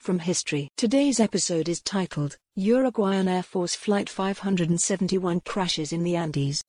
from history. Today's episode is titled Uruguayan Air Force Flight 571 Crashes in the Andes.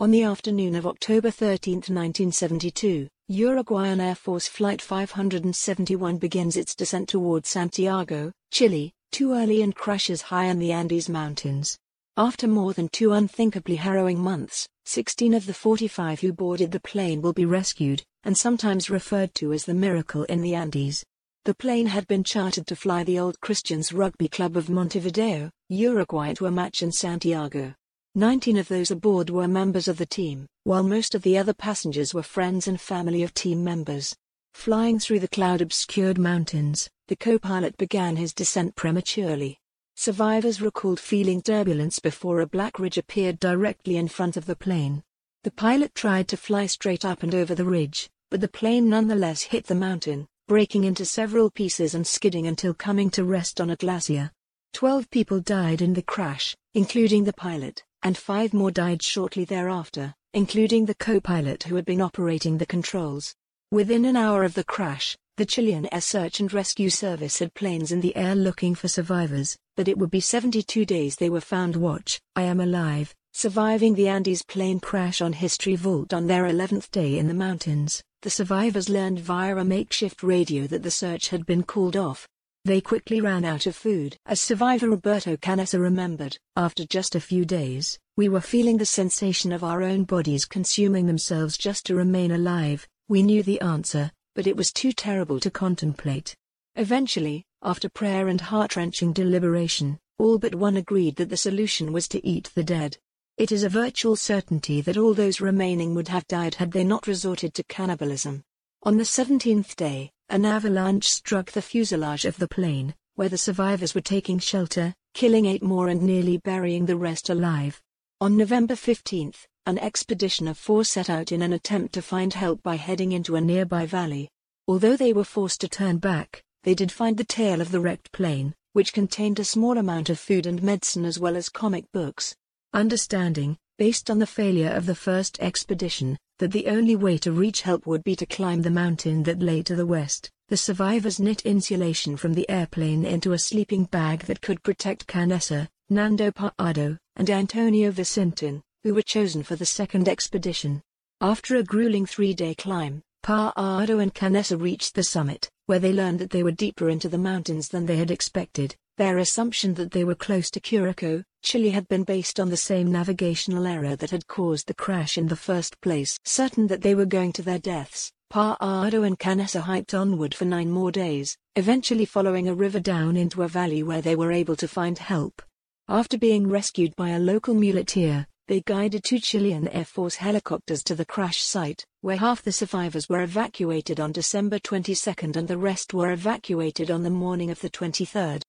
On the afternoon of October 13, 1972, Uruguayan Air Force Flight 571 begins its descent toward Santiago, Chile, too early and crashes high in the Andes Mountains. After more than two unthinkably harrowing months, 16 of the 45 who boarded the plane will be rescued, and sometimes referred to as the miracle in the Andes. The plane had been chartered to fly the Old Christians Rugby Club of Montevideo, Uruguay to a match in Santiago. 19 of those aboard were members of the team, while most of the other passengers were friends and family of team members. Flying through the cloud-obscured mountains, the co-pilot began his descent prematurely. Survivors recalled feeling turbulence before a black ridge appeared directly in front of the plane. The pilot tried to fly straight up and over the ridge, but the plane nonetheless hit the mountain, breaking into several pieces and skidding until coming to rest on a glacier. Twelve people died in the crash, including the pilot, and five more died shortly thereafter, including the co-pilot who had been operating the controls. Within an hour of the crash, the Chilean Air Search and Rescue Service had planes in the air looking for survivors, but it would be 72 days they were found watch, I am alive, surviving the Andes plane crash on History Vault on their 11th day in the mountains. The survivors learned via a makeshift radio that the search had been called off. They quickly ran out of food. As survivor Roberto Canessa remembered, after just a few days, we were feeling the sensation of our own bodies consuming themselves just to remain alive. We knew the answer, but it was too terrible to contemplate. Eventually, after prayer and heart-wrenching deliberation, all but one agreed that the solution was to eat the dead. It is a virtual certainty that all those remaining would have died had they not resorted to cannibalism. On the 17th day, an avalanche struck the fuselage of the plane, where the survivors were taking shelter, killing eight more and nearly burying the rest alive. On November 15, an expedition of four set out in an attempt to find help by heading into a nearby valley. Although they were forced to turn back, they did find the tail of the wrecked plane, which contained a small amount of food and medicine as well as comic books. Understanding, based on the failure of the first expedition, that the only way to reach help would be to climb the mountain that lay to the west, the survivors knit insulation from the airplane into a sleeping bag that could protect Canessa, Nando Parrado, and Antonio Vizintín, who were chosen for the second expedition. After a grueling three-day climb, Parrado and Canessa reached the summit, where they learned that they were deeper into the mountains than they had expected. Their assumption that they were close to Curicó, Chile had been based on the same navigational error that had caused the crash in the first place. Certain that they were going to their deaths, Parrado and Canessa hiked onward for nine more days, eventually following a river down into a valley where they were able to find help. After being rescued by a local muleteer, they guided two Chilean Air Force helicopters to the crash site, where half the survivors were evacuated on December 22 and the rest were evacuated on the morning of the 23rd.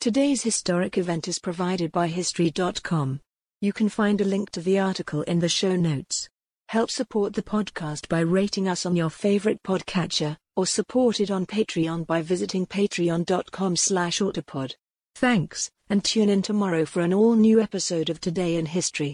Today's historic event is provided by History.com. You can find a link to the article in the show notes. Help support the podcast by rating us on your favorite podcatcher, or support it on Patreon by visiting patreon.com slash autopod. Thanks, and tune in tomorrow for an all-new episode of Today in History.